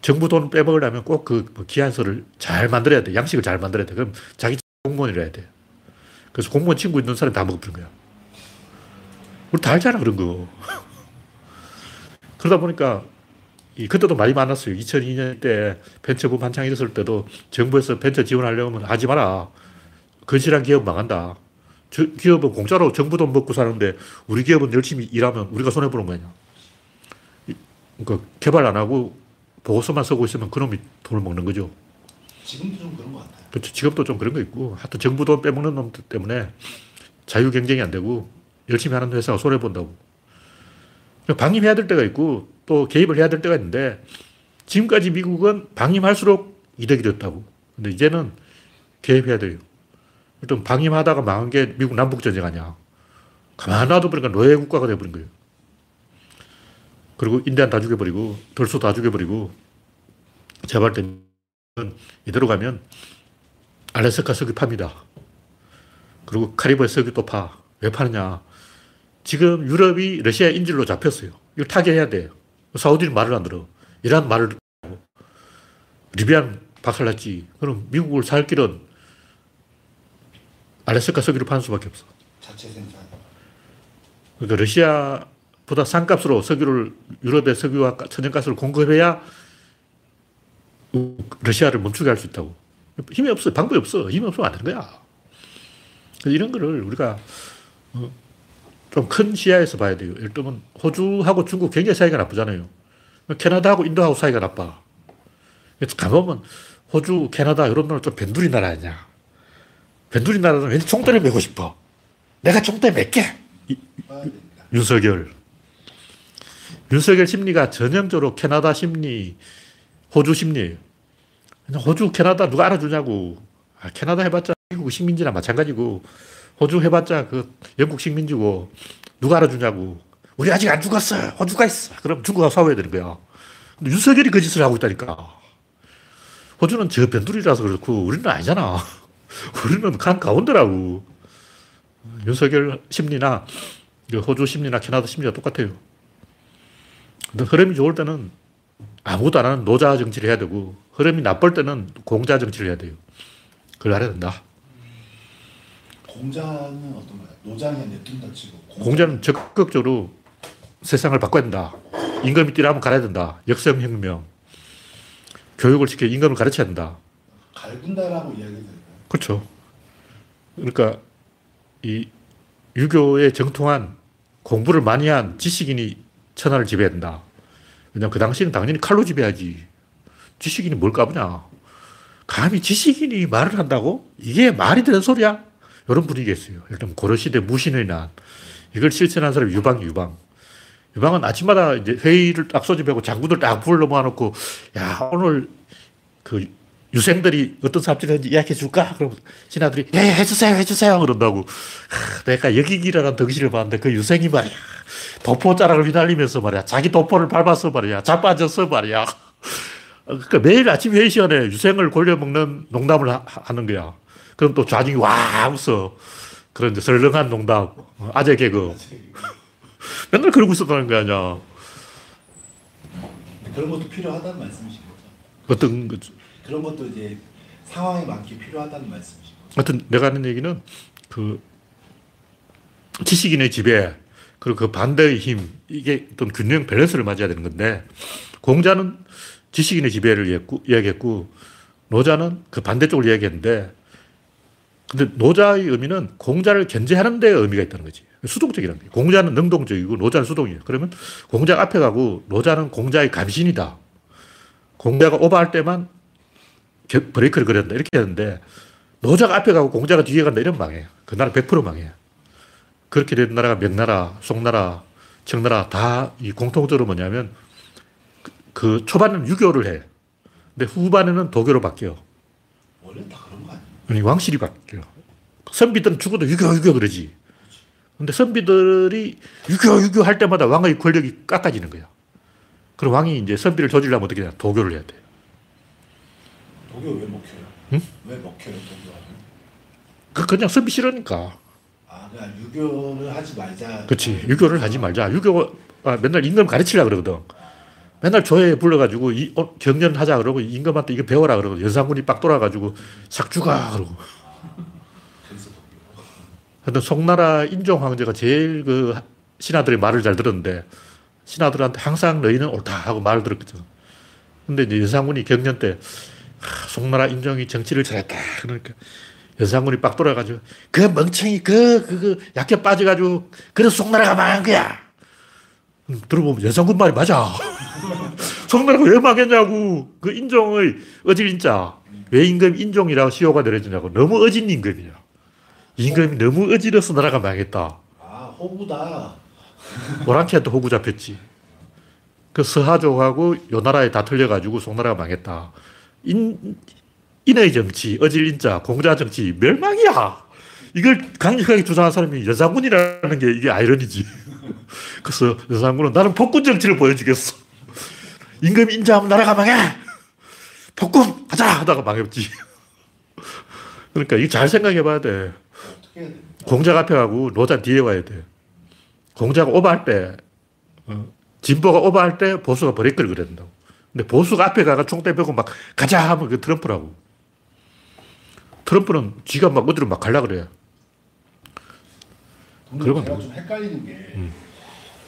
[SPEAKER 1] 정부 돈 빼먹으려면 꼭그 뭐 기한서를 잘 만들어야 돼. 양식을 잘 만들어야 돼. 그럼 자기 공무원이라 해야 돼. 그래서 공무원 친구 있는 사람이 다 먹어버린 거야. 우리 다 알잖아, 그런 거. 그러다 보니까, 이, 그때도 많이 만났어요. 2002년 때 벤처붐 한창 일었을 때도 정부에서 벤처 지원하려면 하지 마라. 건실한 기업 망한다. 저, 기업은 공짜로 정부 돈 먹고 사는데 우리 기업은 열심히 일하면 우리가 손해보는 거 아니야. 그러니까 개발 안 하고 보고서만 쓰고 있으면 그놈이 돈을 먹는 거죠.
[SPEAKER 2] 지금도 좀 그런 것 같아요.
[SPEAKER 1] 그렇죠. 직업도 좀 그런 거 있고, 하여튼 정부 돈 빼먹는 놈들 때문에 자유 경쟁이 안 되고, 열심히 하는 회사가 손해본다고. 방임해야 될 때가 있고, 또 개입을 해야 될 때가 있는데, 지금까지 미국은 방임할수록 이득이 됐다고. 근데 이제는 개입해야 돼요. 일단 방임하다가 망한 게 미국 남북전쟁 아니야. 가만 놔둬 보니까 노예 국가가 돼버린 거예요. 그리고 인디안 다 죽여버리고, 덜소 다 죽여버리고, 볼 때는 이대로 가면 알래스카 석유 팝니다. 그리고 카리브해 석유 또 파. 왜 파느냐. 지금 유럽이 러시아 인질로 잡혔어요. 이걸 타개해야 돼요. 사우디는 말을 안 들어. 이란 말을 듣고. 리비안 박살났지. 그럼 미국을 살 길은 알래스카 석유를 파는 수밖에 없어.
[SPEAKER 2] 자체 생산.
[SPEAKER 1] 그러니까 러시아보다 싼값으로 석유를 유럽의 석유와 가- 천연가스를 공급해야 러시아를 멈추게 할 수 있다고. 힘이 없어. 방법이 없어. 힘이 없으면 안 되는 거야. 이런 거를 우리가 어, 좀큰 시야에서 봐야 돼요. 예를 들면 호주하고 중국 굉장히 사이가 나쁘잖아요. 캐나다하고 인도하고 사이가 나빠. 가보면 호주, 캐나다 이런 나라 좀 변두리 나라 아니야. 변두리 나라는 왠지 총대를 메고 싶어. 내가 총대 맺게.
[SPEAKER 2] 됩니다.
[SPEAKER 1] 윤석열. 윤석열 심리가 전형적으로 캐나다 심리, 호주 심리예요. 호주, 캐나다 누가 알아주냐고. 아, 캐나다 해봤자 미국 식민지나 마찬가지고, 호주 해봤자 그 영국 식민지고, 누가 알아주냐고. 우리 아직 안 죽었어. 호주가 있어. 그럼 중국하고 싸워야 되는 거야. 근데 윤석열이 그 짓을 하고 있다니까. 호주는 저 변두리라서 그렇고, 우리는 아니잖아. 우리는 강 가운데라고. 윤석열 심리나 그 호주 심리나 캐나다 심리가 똑같아요. 흐름이 좋을 때는 아무것도 안 하는 노자 정치를 해야 되고, 흐름이 나쁠 때는 공자 정치를 해야 돼요. 그걸 알아야 된다.
[SPEAKER 2] 공자는 어떤가요? 노장에 냅둔다 치고.
[SPEAKER 1] 공자는 적극적으로 세상을 바꿔야 된다. 임금이 뛰라면 갈아야 된다. 역성혁명. 교육을 시켜 임금을 가르쳐야 된다.
[SPEAKER 2] 갈군다라고 이야기 들어요.
[SPEAKER 1] 그렇죠. 그러니까 이 유교의 정통한 공부를 많이 한 지식인이 천하를 지배해야 된다. 왜냐면 그 당시에는 당연히 칼로 지배하지. 지식인이 뭘 까부냐. 감히 지식인이 말을 한다고? 이게 말이 되는 소리야? 이런 분위기였어요. 일단 고려시대 무신의 난. 이걸 실천한 사람이 유방, 유방. 유방은 아침마다 이제 회의를 딱 소집하고 장군들 딱 불러 모아놓고, 야, 오늘 그 유생들이 어떤 삽질을 하는지 이야기해 줄까? 그럼 신하들이, 예, 예, 해주세요, 해주세요. 그런다고. 하, 내가 여기기라는 덩실을 봤는데 그 유생이 말이야. 도포자락을 휘날리면서 말이야. 자기 도포를 밟아서 말이야. 자빠져서 말이야. 그러니까 매일 아침 회의 시간에 유생을 골려먹는 농담을 하, 하는 거야. 그럼 또 좌중이 와 웃어. 그런 이제 설렁한 농담, 어, 아재 개그. 맨날 그러고 있었다는 거 아니야.
[SPEAKER 2] 그런 것도 필요하다는 말씀이신 거죠.
[SPEAKER 1] 어떤, 거죠.
[SPEAKER 2] 그런 것도 이제 상황에 맞게 필요하다는 말씀이신 거죠.
[SPEAKER 1] 하여튼 내가 하는 얘기는 그 지식인의 지배, 그리고 그 반대의 힘, 이게 어떤 균형 밸런스를 맞아야 되는 건데, 공자는 지식인의 지배를 이야기했고, 노자는 그 반대쪽을 이야기했는데, 근데 노자의 의미는 공자를 견제하는 데 의미가 있다는 거지. 수동적이라는 거예요. 공자는 능동적이고 노자는 수동이에요. 그러면 공자가 앞에 가고 노자는 공자의 감신이다. 공자가 오버할 때만 겨- 브레이크를 걸었다. 이렇게 하는데 노자가 앞에 가고 공자가 뒤에 간다. 이러면 망해요. 그 나라 100% 망해요. 그렇게 된 나라가 명나라, 송나라, 청나라 다 이 공통적으로 뭐냐면 그, 그 초반에는 유교를 해. 근데 후반에는 도교로 바뀌어.
[SPEAKER 2] 원래 다 그런 거 아니에요?
[SPEAKER 1] 아니, 왕실이 바뀌어. 선비들은 죽어도 유교, 유교 그러지. 근데 선비들이 유교, 유교 할 때마다 왕의 권력이 깎아지는 거야. 그럼 왕이 이제 선비를 조지려면 어떻게 되냐? 도교를 해야 돼.
[SPEAKER 2] 독일 왜 먹혀요?
[SPEAKER 1] 응?
[SPEAKER 2] 왜 먹혀요 독일?
[SPEAKER 1] 그 그냥 선비 싫으니까.
[SPEAKER 2] 아 그냥 유교를 하지 말자.
[SPEAKER 1] 그렇지. 유교를 하지 말자. 유교 아, 맨날 임금 가르치려 그러거든. 맨날 조회에 불러가지고 이, 어, 경연하자 그러고 임금한테 이거 배워라 그러고 연산군이 빡 돌아가지고 싹 죽어 그러고. 하여튼 송나라 인종 황제가 제일 그 신하들의 말을 잘 들었는데 신하들한테 항상 너희는 옳다 하고 말을 들었거든. 근데 이제 연산군이 경연 때 하, 송나라 인종이 정치를 잘했다. 그러니까 연산군이 빡 돌아가지고 그 멍청이 그, 그, 그 약해 빠져가지고 그래서 송나라가 망한 거야. 음, 들어보면 연산군 말이 맞아. 송나라가 왜 망했냐고. 그 인종의 어질 인자. 왜 임금 인종이라고 시효가 내려지냐고. 너무 어진 임금이야. 임금이 너무 어지러서 나라가 망했다.
[SPEAKER 2] 아 호구다.
[SPEAKER 1] 오랑캐한테 호구 잡혔지. 그 서하족하고 요 나라에 다 틀려가지고 송나라가 망했다. 인, 인의 정치, 어질인자, 공자 정치, 멸망이야. 이걸 강력하게 주장한 사람이 여상군이라는 게 이게 아이러니지. 그래서 여상군은 나는 폭군 정치를 보여주겠어. 임금 인자하면 나라가 망해! 폭군! 가자! 하다가 망했지. 그러니까 이거 잘 생각해 봐야 돼. 공작 앞에 가고 노자 뒤에 와야 돼. 공작 오버할 때, 어, 진보가 오버할 때 보수가 걸어야 된다고. 근데 보수가 앞에 가가 총대 펴고 막 가자 하면 그 트럼프라고. 트럼프는 쥐가 막 어디로 막 갈라 그래요. 그러면
[SPEAKER 2] 제가
[SPEAKER 1] 뭐-
[SPEAKER 2] 좀 헷갈리는 게
[SPEAKER 1] 음.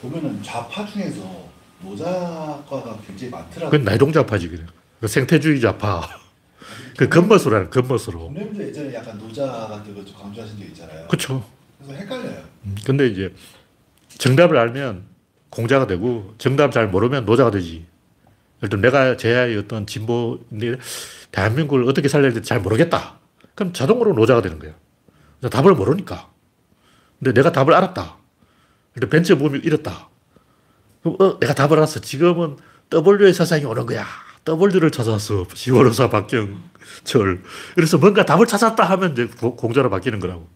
[SPEAKER 2] 보면은 좌파 중에서 노자과가 굉장히 많더라고요.
[SPEAKER 1] 그건 나이동자파지, 그래. 그 생태주의 좌파. 그 겉멋으로라는 겉멋으로.
[SPEAKER 2] 동네분도 예전에 약간 노자 같은 거좀 강조하신 적 있잖아요.
[SPEAKER 1] 그쵸.
[SPEAKER 2] 그래서 헷갈려요.
[SPEAKER 1] 음, 근데 이제 정답을 알면 공자가 되고 정답 잘 모르면 노자가 되지. 들어 내가 제야의 어떤 진보인데 대한민국을 어떻게 살려야 될지 잘 모르겠다. 그럼 자동으로 노자가 되는. 그래서 답을 모르니까. 근데 내가 답을 알았다. 근데 벤처 붐이 이렇다. 그럼 어, 내가 답을 알았어. 지금은 W의 사상이 오는 거야. W를 찾았어. 시월호사 박경철. 그래서 뭔가 답을 찾았다 하면 이제 고- 공자로 바뀌는 거라고.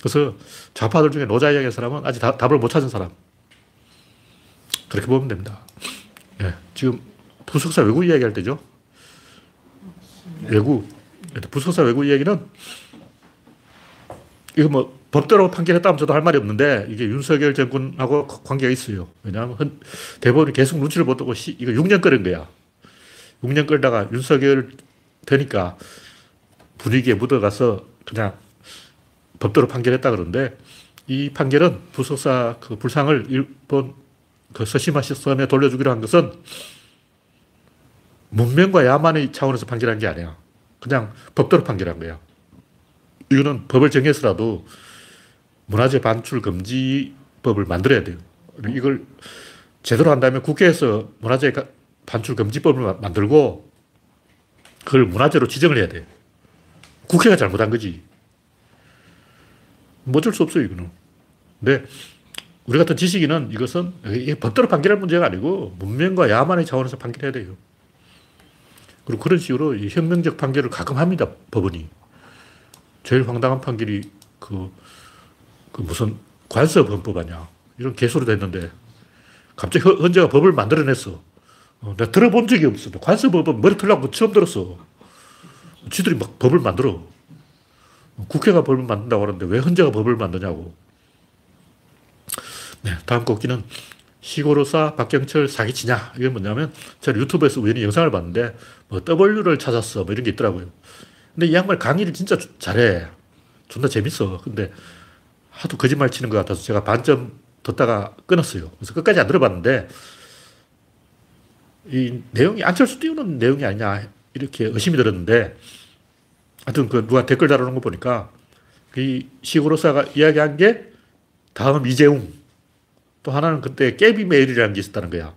[SPEAKER 1] 그래서 좌파들 중에 노자 이야기하는 사람은 아직 다- 답을 못 찾은 사람. 그렇게 보면 됩니다. 예, 지금 부석사 외국 이야기할 때죠. 외국. 부석사 외국 이야기는 이거 뭐 법대로 판결했다면 저도 할 말이 없는데 이게 윤석열 정권하고 관계가 있어요. 왜냐하면 헌- 대법원이 계속 눈치를 시- 이거 6년 끌은 거야. 6년 끌다가 윤석열 되니까 분위기에 묻어가서 그냥 법대로 판결했다 그러는데 이 판결은 부속사 그 불상을 일본 그 서시마 시스템에 돌려주기로 한 것은 문명과 야만의 차원에서 판결한 게 아니야. 그냥 법대로 판결한 거야. 이거는 법을 정해서라도 문화재 반출 금지법을 만들어야 돼요. 이걸 제대로 한다면 국회에서 문화재 가- 반출 금지법을 마- 만들고 그걸 문화재로 지정을 해야 돼. 국회가 잘못한 거지. 뭐 어쩔 수 없어요, 이거는. 근데 우리 같은 지식인은 이것은 법대로 판결할 문제가 아니고 문명과 야만의 차원에서 판결해야 돼요. 그리고 그런 식으로 이 혁명적 판결을 가끔 합니다, 법원이. 제일 황당한 판결이 그, 그 무슨 관습 헌법 아니야. 이런 개소리도 했는데 갑자기 헌- 헌재가 법을 만들어냈어. 어, 내가 들어본 적이 없어. 헌법 머리 털라고 처음 들었어. 지들이 막 법을 만들어. 국회가 법을 만든다고 하는데 왜 헌재가 법을 만드냐고. 네, 다음 곡기는 시골의사 박경철 사기치냐. 이게 뭐냐면 제가 유튜브에서 우연히 영상을 봤는데 뭐 W를 찾았어. 뭐 이런 게 있더라고요. 근데 이 양반 강의를 진짜 주- 잘해. 존나 재밌어. 근데 하도 거짓말 치는 것 같아서 제가 반점 듣다가 끊었어요. 그래서 끝까지 안 들어봤는데 이 내용이 안철수 띄우는 내용이 아니냐 이렇게 의심이 들었는데 하여튼 그 누가 댓글 달아놓은 거 보니까 이 시골의사가 이야기한 게 다음 이재웅 또 하나는 그때 깨비 메일이라는 게 있었다는 거야.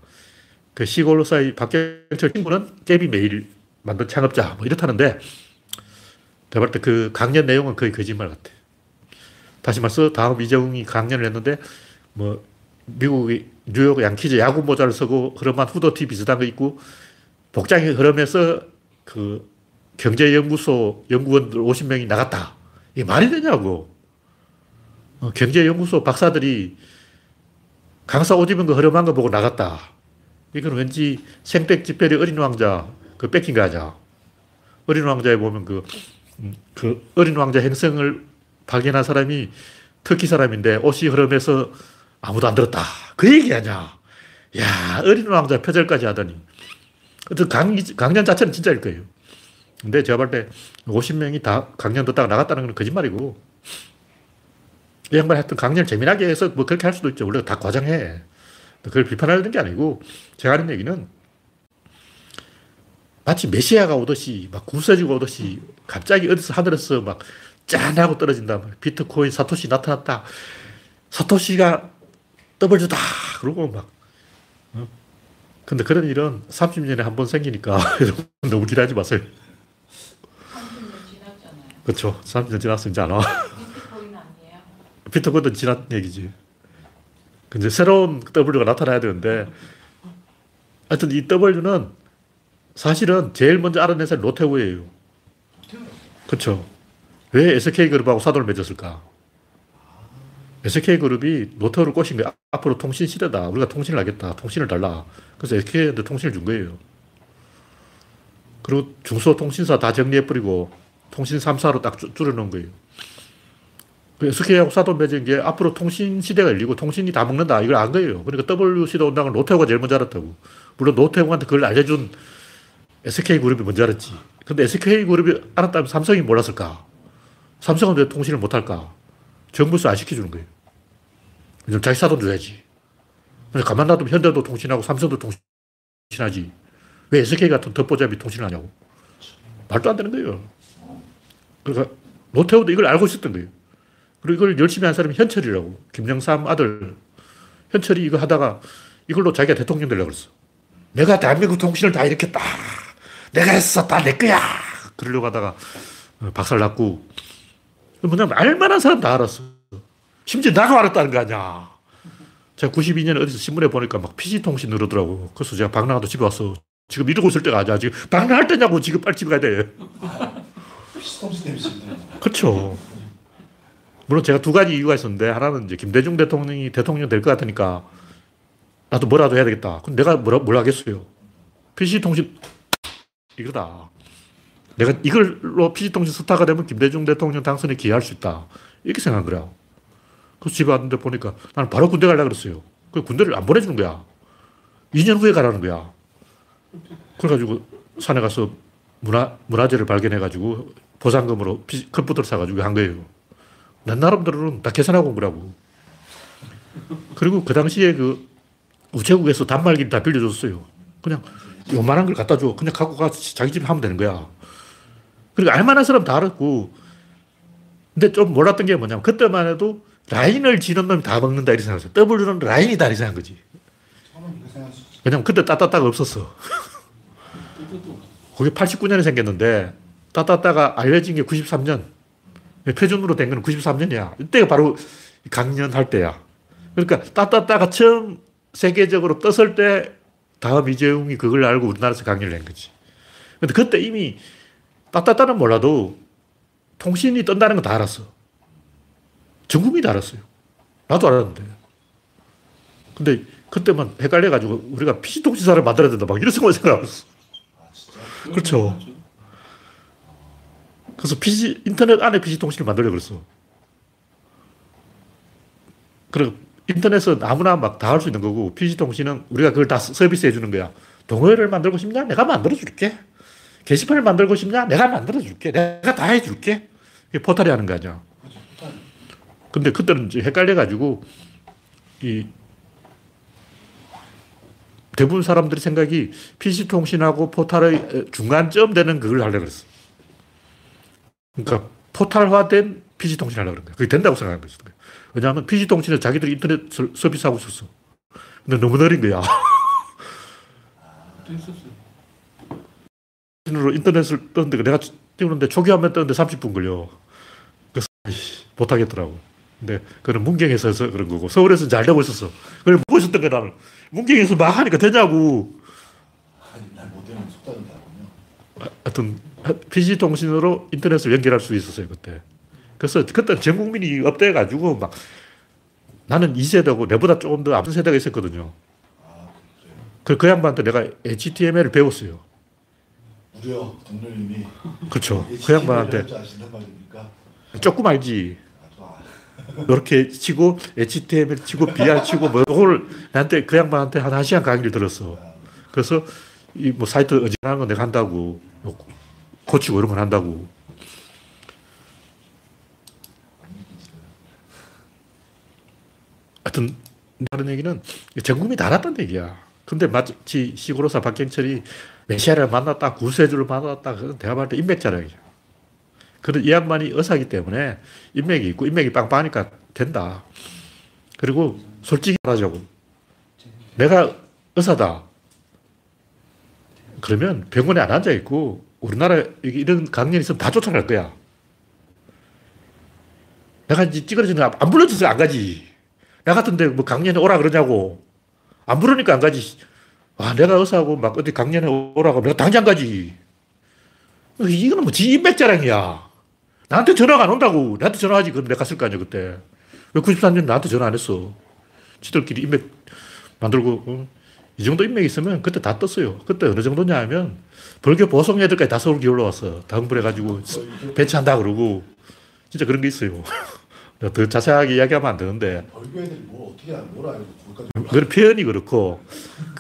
[SPEAKER 1] 그 시골의사의 박경철 친구는 깨비 메일 만든 창업자 뭐 이렇다는데 내가 볼 때 그 강연 내용은 거의 거짓말 같아. 다시 말해서 다음 이재웅이 강연을 했는데 뭐 미국의 뉴욕 양키즈 야구 모자를 쓰고 흐름한 후드티 비슷한 거 입고 복장이 흐름에서 그 경제연구소 연구원들 50명이 나갔다. 이게 말이 되냐고. 어, 경제연구소 박사들이 강사 옷 입은 거 허름한 거 보고 나갔다. 이건 왠지 생백 집별이 어린 왕자 그 뺏긴 거 아니야. 어린 왕자에 보면 그, 음, 그 어린 왕자 행성을 발견한 사람이 터키 사람인데 옷이 흐름해서 아무도 안 들었다. 그 얘기 아니야. 야, 어린 왕자 표절까지 하더니. 그 강, 강연 자체는 진짜일 거예요. 근데 제가 볼 때 50명이 다 강연 듣다가 나갔다는 건 거짓말이고, 이 양반 하여튼 강연 재미나게 해서 뭐 그렇게 할 수도 있죠. 원래 다 과장해. 그걸 비판하려는 게 아니고, 제가 하는 얘기는 마치 메시아가 오듯이, 막 구세주가 오듯이, 갑자기 어디서 하늘에서 막 짠 하고 떨어진다. 비트코인 사토시 나타났다. 사토시가 더블주다. 그러고 막. 어? 근데 그런 일은 30년에 한 번 생기니까 너무 기대하지 마세요.
[SPEAKER 3] 30년 지났잖아요.
[SPEAKER 1] 그렇죠. 30년 지났으면 이제 안 와.
[SPEAKER 3] 아니에요?
[SPEAKER 1] 비트코인은 지난 얘기지. 근데 새로운 W가 나타나야 되는데, 하여튼 이 W는 사실은 제일 먼저 알아낸 사람이 노태우예요. 그렇죠. 왜 SK그룹하고 사돈을 맺었을까? SK그룹이 노태우를 꼬신 거야. 앞으로 통신 시대다. 우리가 통신을 하겠다. 통신을 달라. 그래서 SK한테 통신을 준 거예요. 그리고 중소통신사 다 정리해버리고 통신 3사로 딱 줄- 줄여놓은 거예요. 그 SK하고 사돈 맺은 게 앞으로 통신 시대가 열리고 통신이 다 먹는다. 이걸 안 거예요. 그러니까 WC도 온다는 걸 노태우가 제일 먼저 알았다고. 물론 노태우한테 그걸 알려준 SK그룹이 먼저 알았지. 근데 SK그룹이 알았다면 삼성이 몰랐을까? 삼성은 왜 통신을 못할까? 정부에서 안 시켜주는 거예요. 왜냐면 자기 사돈 줘야지. 가만 놔두면 현대도 통신하고 삼성도 통신하지. 왜 SK 같은 덧보잡이 통신을 하냐고. 말도 안 되는 거예요. 그러니까 노태우도 이걸 알고 있었던 거예요. 그리고 이걸 열심히 한 사람이 현철이라고. 김영삼 아들. 현철이 이거 하다가 이걸로 자기가 대통령 되려고 그랬어. 내가 대한민국 통신을 다 일으켰다. 내가 했어. 다 내 거야. 그러려고 하다가 어, 박살 났고. 뭐냐면 알만한 사람 다 알았어. 심지어 나도 알았다는 거 아니야. 제가 92년에 어디서 신문에 보니까 막 PC통신 늘더라고. 그래서 제가 박나가도 집에 왔어. 지금 이러고 있을 때가 아니야. 지금 박나할 때냐고 지금 빨리 집에 가야 돼.
[SPEAKER 2] 피스통신 때문에
[SPEAKER 1] 그렇죠. 물론 제가 두 가지 이유가 있었는데 하나는 이제 김대중 대통령이 대통령 될 것 같으니까 나도 뭐라도 해야 되겠다. 그럼 내가 뭐라, 뭘 하겠어요. PC통신 이거다. 내가 이걸로 PC통신 스타가 되면 김대중 대통령 당선에 기여할 수 있다. 이렇게 생각한 거야. 그래서 집에 왔는데 보니까 나는 바로 군대 가려고 그랬어요. 그 군대를 안 보내주는 거야. 2년 후에 가라는 거야. 그래가지고 산에 가서 문화, 문화재를 발견해가지고 보상금으로 피- 컴퓨터를 사가지고 한 거예요. 난 나름대로는 다 계산하고 온 거라고. 그리고 그 당시에 그 우체국에서 단말기를 다 빌려줬어요. 그냥 요만한 걸 갖다 줘. 그냥 갖고 가서 자기 집에 하면 되는 거야. 그리고 알만한 사람 다 알았고. 근데 좀 몰랐던 게 뭐냐면 그때만 해도 라인을 지는 놈이 다 먹는다 이렇게 생각했어요. W는 라인이다 이렇게 생각한 거지. 왜냐면 그때 따따따가 없었어. 그게 89년에 생겼는데 따따따가 알려진 게 93년. 표준으로 된 건 93년이야. 이때가 바로 강연할 때야. 그러니까 따따따가 처음 세계적으로 떴을 때 다음 이재용이 그걸 알고 우리나라에서 강연을 한 거지. 근데 그때 이미 따따따는 몰라도 통신이 뜬다는 건 다 알았어. 전 국민이 다 알았어요. 나도 알았는데. 근데 그때만 헷갈려가지고 우리가 PC통신사를 만들어야 된다. 막 이런 생각을 생각했어.
[SPEAKER 2] 아 진짜?
[SPEAKER 1] 그렇죠. 그래서 PC, 인터넷 안에 PC통신을 만들려고 그랬어. 그리고 인터넷은 아무나 막 다 할 수 있는 거고, PC통신은 우리가 그걸 다 서비스 해 주는 거야. 동호회를 만들고 싶냐? 내가 만들어 줄게. 게시판을 만들고 싶냐? 내가 만들어 줄게. 내가 다 해 줄게. 이게 포탈이 하는 거 아니야. 근데 그때는 이제 헷갈려가지고, 이, 대부분 사람들이 생각이 PC통신하고 포탈의 중간점 되는 그걸 하려고 그랬어. 그러니까 포탈화된 PC통신 하려고 그런 거야. 그게 된다고 생각한 거였어. 왜냐하면 PC통신은 자기들이 인터넷 서- 서비스하고 있었어. 근데 너무 느린 거야. 으로 인터넷을 떴는데 내가 띄우는데 초기 화면 뜨는데 30분 걸려. 그래서 아이씨, 못하겠더라고. 근데 그는 문경에서 해서 그런 거고 서울에서는 잘 되고 있었어. 그걸 보고 있었던 거야 나는. 문경에서 막 하니까 되냐고.
[SPEAKER 2] 아니 날 못되면 속다든다 보면
[SPEAKER 1] 하여튼 PC통신으로 인터넷을 연결할 수 있었어요 그때. 그래서 그때 전 국민이 업돼가지고 막 나는 이 세대고 내보다 조금 더 앞선 세대가 있었거든요.
[SPEAKER 2] 아. 그,
[SPEAKER 1] 그 양반한테 내가 HTML을 배웠어요.
[SPEAKER 2] 무려 동료님이
[SPEAKER 1] 그렇죠. 그 양반한테? 조금 알지.
[SPEAKER 2] 아,
[SPEAKER 1] 이렇게 치고 HTML 치고 BR 치고 뭐 그걸 나한테 그 양반한테 한 1시간 강의를 들었어. 그래서 이 뭐 사이트 어지간한 거 내가 한다고 뭐 고치고 이런 걸 한다고. 하여튼 하는 얘기는 전 국민이 다 알았다는 얘기야. 근데 마치 시골로사 박경철이 메시아를 만났다, 구세주를 만났다, 그건 내가 볼때 인맥 자랑이죠. 그런 이 양반이 의사기 때문에 인맥이 있고 인맥이 빵빵하니까 된다. 그리고 솔직히 말하자고. 내가 의사다. 그러면 병원에 안 앉아 있고 우리나라 이런 강연이 있으면 다 쫓아갈 거야. 내가 이제 찌그러지는 안 불러줘서 안 가지. 나 같은데 뭐 강연에 오라 그러냐고. 안 부르니까 안 가지. 아, 내가 의사하고 막 어디 강연에 오라고 내가 당장 가지. 이거는 뭐 지 인맥 자랑이야. 나한테 전화가 안 온다고. 나한테 전화하지. 그럼 내가 갔을 거 아니야, 그때. 왜 93년 나한테 전화 안 했어? 지들끼리 인맥 만들고, 어? 이 정도 인맥이 있으면 그때 다 떴어요. 그때 어느 정도냐 하면 벌교 보성 애들까지 다 서울 기올러 왔어. 당분해가지고 배치한다 그러고. 진짜 그런 게 있어요. 더 자세하게 이야기하면 안 되는데.
[SPEAKER 2] 벌교 애들이 뭘 어떻게 알- 뭘 알고
[SPEAKER 1] 그런 표현이 그렇고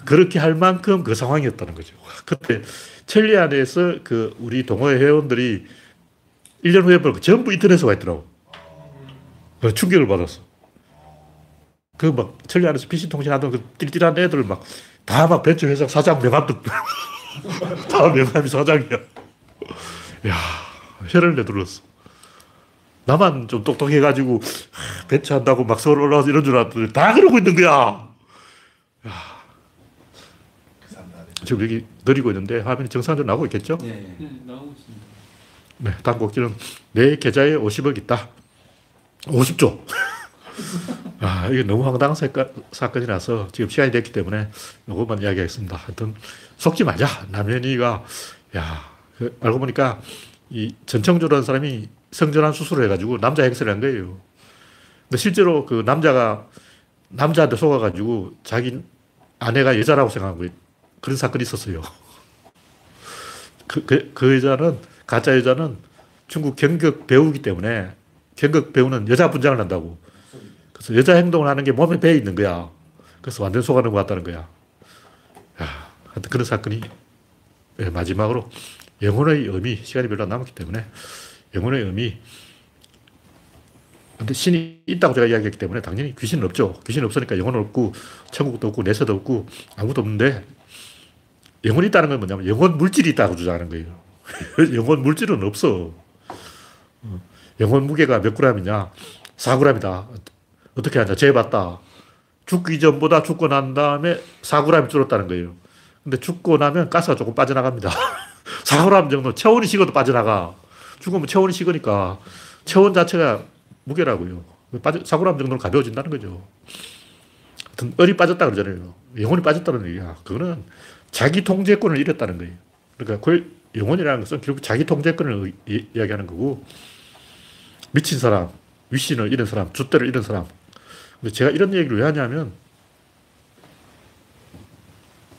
[SPEAKER 1] 그렇게 할 만큼 그 상황이었다는 거죠. 그때 천리안에서 그 우리 동호회 회원들이 1년 후에 보니까 전부 인터넷에 와 있더라고. 그 충격을 받았어. 그막 천리안에서 PC 통신 하던 그 띨띨한 애들 막 다막 벤처 회사 사장 명함도 다 명함이 사장이야. 야 혀를 내둘렀어. 나만 좀 똑똑해가지고 벤처 한다고 막 서울 올라와서 이런 줄 알았더니 다 그러고 있는 거야.
[SPEAKER 2] 안에
[SPEAKER 1] 지금 여기 느리고 있는데 화면이 정상적으로 나오고 있겠죠?
[SPEAKER 4] 네, 나오고 있습니다.
[SPEAKER 1] 네, 다음 곡지는 내 계좌에 50억 있다. 50조. 아, 이게 너무 황당한 사건, 사건이라서 지금 시간이 됐기 때문에 이것만 이야기하겠습니다. 하여튼 속지 말자. 남현이가, 야, 그 알고 보니까 이 전청조라는 사람이 성전환 수술을 해가지고 남자 행세를 한 거예요. 근데 실제로 그 남자가 남자한테 속아가지고 자기 아내가 여자라고 거예요. 그런 사건이 있었어요. 그, 그, 그 여자는, 가짜 여자는 중국 경극 배우기 때문에 경극 배우는 여자 분장을 한다고. 그래서 여자 행동을 하는 게 몸에 배어 있는 거야. 그래서 완전 속아는 것 같다는 거야. 야, 그런 사건이 예, 마지막으로 영혼의 의미, 시간이 별로 안 남았기 때문에 영혼의 의미. 근데 신이 있다고 제가 이야기했기 때문에 당연히 귀신은 없죠. 귀신은 없으니까 영혼 없고 천국도 없고 내세도 없고 아무것도 없는데 영혼이 있다는 건 뭐냐면 영혼 물질이 있다고 주장하는 거예요. 영혼 물질은 없어. 어, 영혼 무게가 몇 그램이냐? 4g이다. 어떻게 하냐? 재봤다. 죽기 전보다 죽고 난 다음에 4g이 줄었다는 거예요. 근데 죽고 나면 가스가 조금 빠져나갑니다. 4g 정도 체온이 식어도 빠져나가. 죽으면 체온이 식으니까 체온 자체가 무게라고요. 빠져, 4g 정도는 가벼워진다는 거죠. 하여튼 얼이 빠졌다 그러잖아요. 영혼이 빠졌다는 얘기야. 그거는 자기 통제권을 잃었다는 거예요. 그러니까 그 영혼이라는 것은 결국 자기 통제권을 이, 이야기하는 거고 미친 사람, 위신을 잃은 사람, 줏대를 잃은 사람. 근데 제가 이런 얘기를 왜 하냐면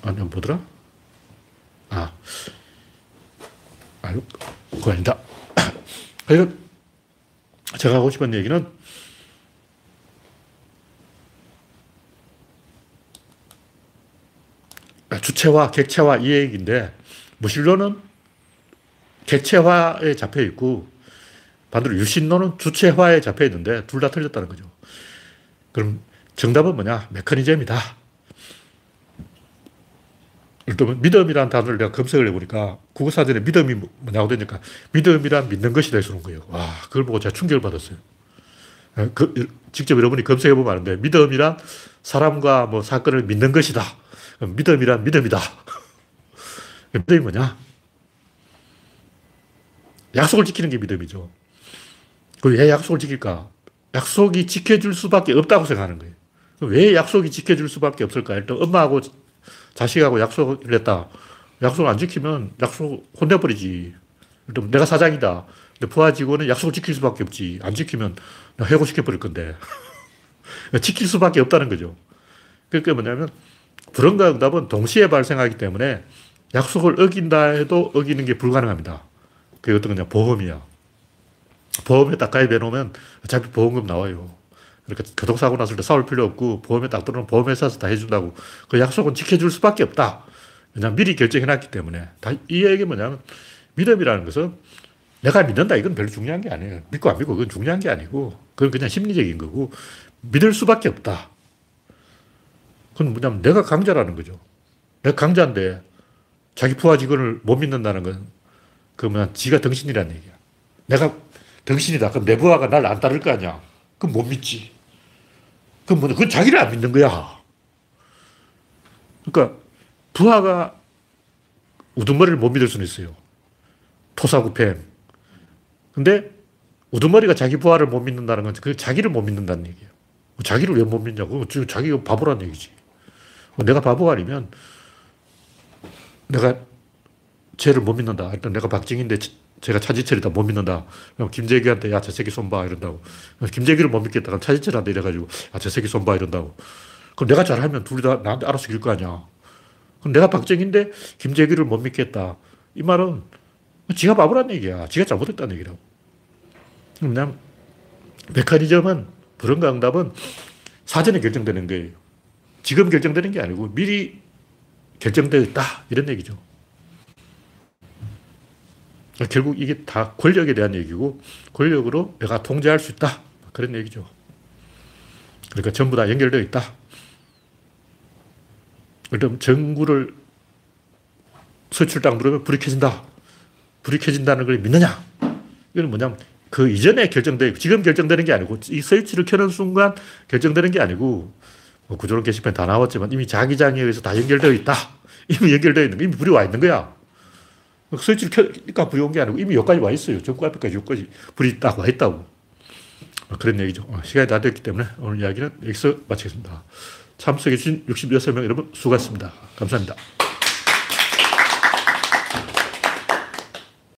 [SPEAKER 1] 아니 뭐더라? 아, 아유, 그거 아니다. 그래서 제가 하고 싶은 얘기는 주체화, 객체화 이 얘기인데 무신론은 객체화에 잡혀 있고 반대로 유신론은 주체화에 잡혀 있는데 둘 다 틀렸다는 거죠. 그럼 정답은 뭐냐? 메커니즘이다. 일단 믿음이라는 단어를 내가 검색을 해보니까 국어사전에 믿음이 뭐냐고 되니까 믿음이란 믿는 것이다 해서 그런 거예요. 와, 그걸 보고 제가 충격을 받았어요. 그, 직접 여러분이 검색해보면 아는데 믿음이란 사람과 뭐 사건을 믿는 것이다. 믿음이란 믿음이다. 믿음이 뭐냐? 약속을 지키는 게 믿음이죠. 왜 약속을 지킬까? 약속이 지켜줄 수밖에 없다고 생각하는 거예요. 왜 약속이 지켜줄 수밖에 없을까? 일단 엄마하고 자식하고 약속을 했다. 약속을 안 지키면 약속 혼내버리지. 일단 내가 사장이다. 근데 부하 직원은 약속을 지킬 수밖에 없지. 안 지키면 해고시켜버릴 건데. 지킬 수밖에 없다는 거죠. 그러니까 뭐냐면 불응과 응답은 동시에 발생하기 때문에 약속을 어긴다 해도 어기는 게 불가능합니다. 그게 어떤 거냐? 보험이야. 보험에 딱 가입해 놓으면 어차피 보험금 나와요. 그러니까 교통사고 났을 때 싸울 필요 없고 보험에 딱 들어오면 보험회사에서 다 해준다고 그 약속은 지켜줄 수밖에 없다. 왜냐면 미리 결정해 놨기 때문에. 다, 이 얘기 뭐냐면 믿음이라는 것은 내가 믿는다 이건 별로 중요한 게 아니에요. 믿고 안 믿고 그건 중요한 게 아니고 그건 그냥 심리적인 거고 믿을 수밖에 없다. 그건 뭐냐면 내가 강자라는 거죠. 내가 강자인데 자기 부하 직원을 못 믿는다는 건 그러면 지가 덩신이라는 얘기야. 내가 덩신이다. 그럼 내 부하가 날 안 따를 거 아니야. 그럼 못 믿지. 그럼 뭐, 그건 자기를 안 믿는 거야. 그러니까 부하가 우두머리를 못 믿을 수는 있어요. 토사구팽. 근데 우두머리가 자기 부하를 못 믿는다는 건 그 자기를 못 믿는다는 얘기예요. 자기를 왜 못 믿냐고. 지금 자기가 바보란 얘기지. 내가 바보가 아니면 내가 쟤를 못 믿는다. 일단 내가 박정희인데 제가 차지철이다 못 믿는다. 그럼 김재규한테 야, 저 새끼 손봐 이런다고. 김재규를 못 믿겠다. 차지철한테 이래가지고 아, 저 새끼 손봐 이런다고. 그럼 내가 잘하면 둘이 다 나한테 알아서 이길 거 아니야. 그럼 내가 박정희인데 김재규를 못 믿겠다. 이 말은 지가 바보란 얘기야. 지가 잘못했다는 얘기라고. 그냥 메커니즘은 불응과 응답은 사전에 결정되는 거예요. 지금 결정되는 게 아니고 미리 결정되어 있다. 이런 얘기죠. 결국 이게 다 권력에 대한 얘기고 권력으로 내가 통제할 수 있다. 그런 얘기죠. 그러니까 전부 다 연결되어 있다. 그럼 전구를 서출 딱 누르면 불이 켜진다. 불이 켜진다는 걸 믿느냐? 이건 뭐냐면 그 이전에 결정돼 지금 결정되는 게 아니고 이 스위치를 켜는 순간 결정되는 게 아니고 뭐 구조론 게시판 다 나왔지만 이미 자기장에 의해서 다 연결되어 있다. 이미 연결되어 있는 거 이미 불이 와 있는 거야. 스위치를 켜니까 불이 온 게 아니고 이미 여기까지 와 있어요. 전구 앞에까지 여기까지 불이 딱 와 있다고. 그런 얘기죠. 어, 시간이 다 됐기 때문에 오늘 이야기는 여기서 마치겠습니다. 참석해주신 66명 여러분 수고하셨습니다. 감사합니다.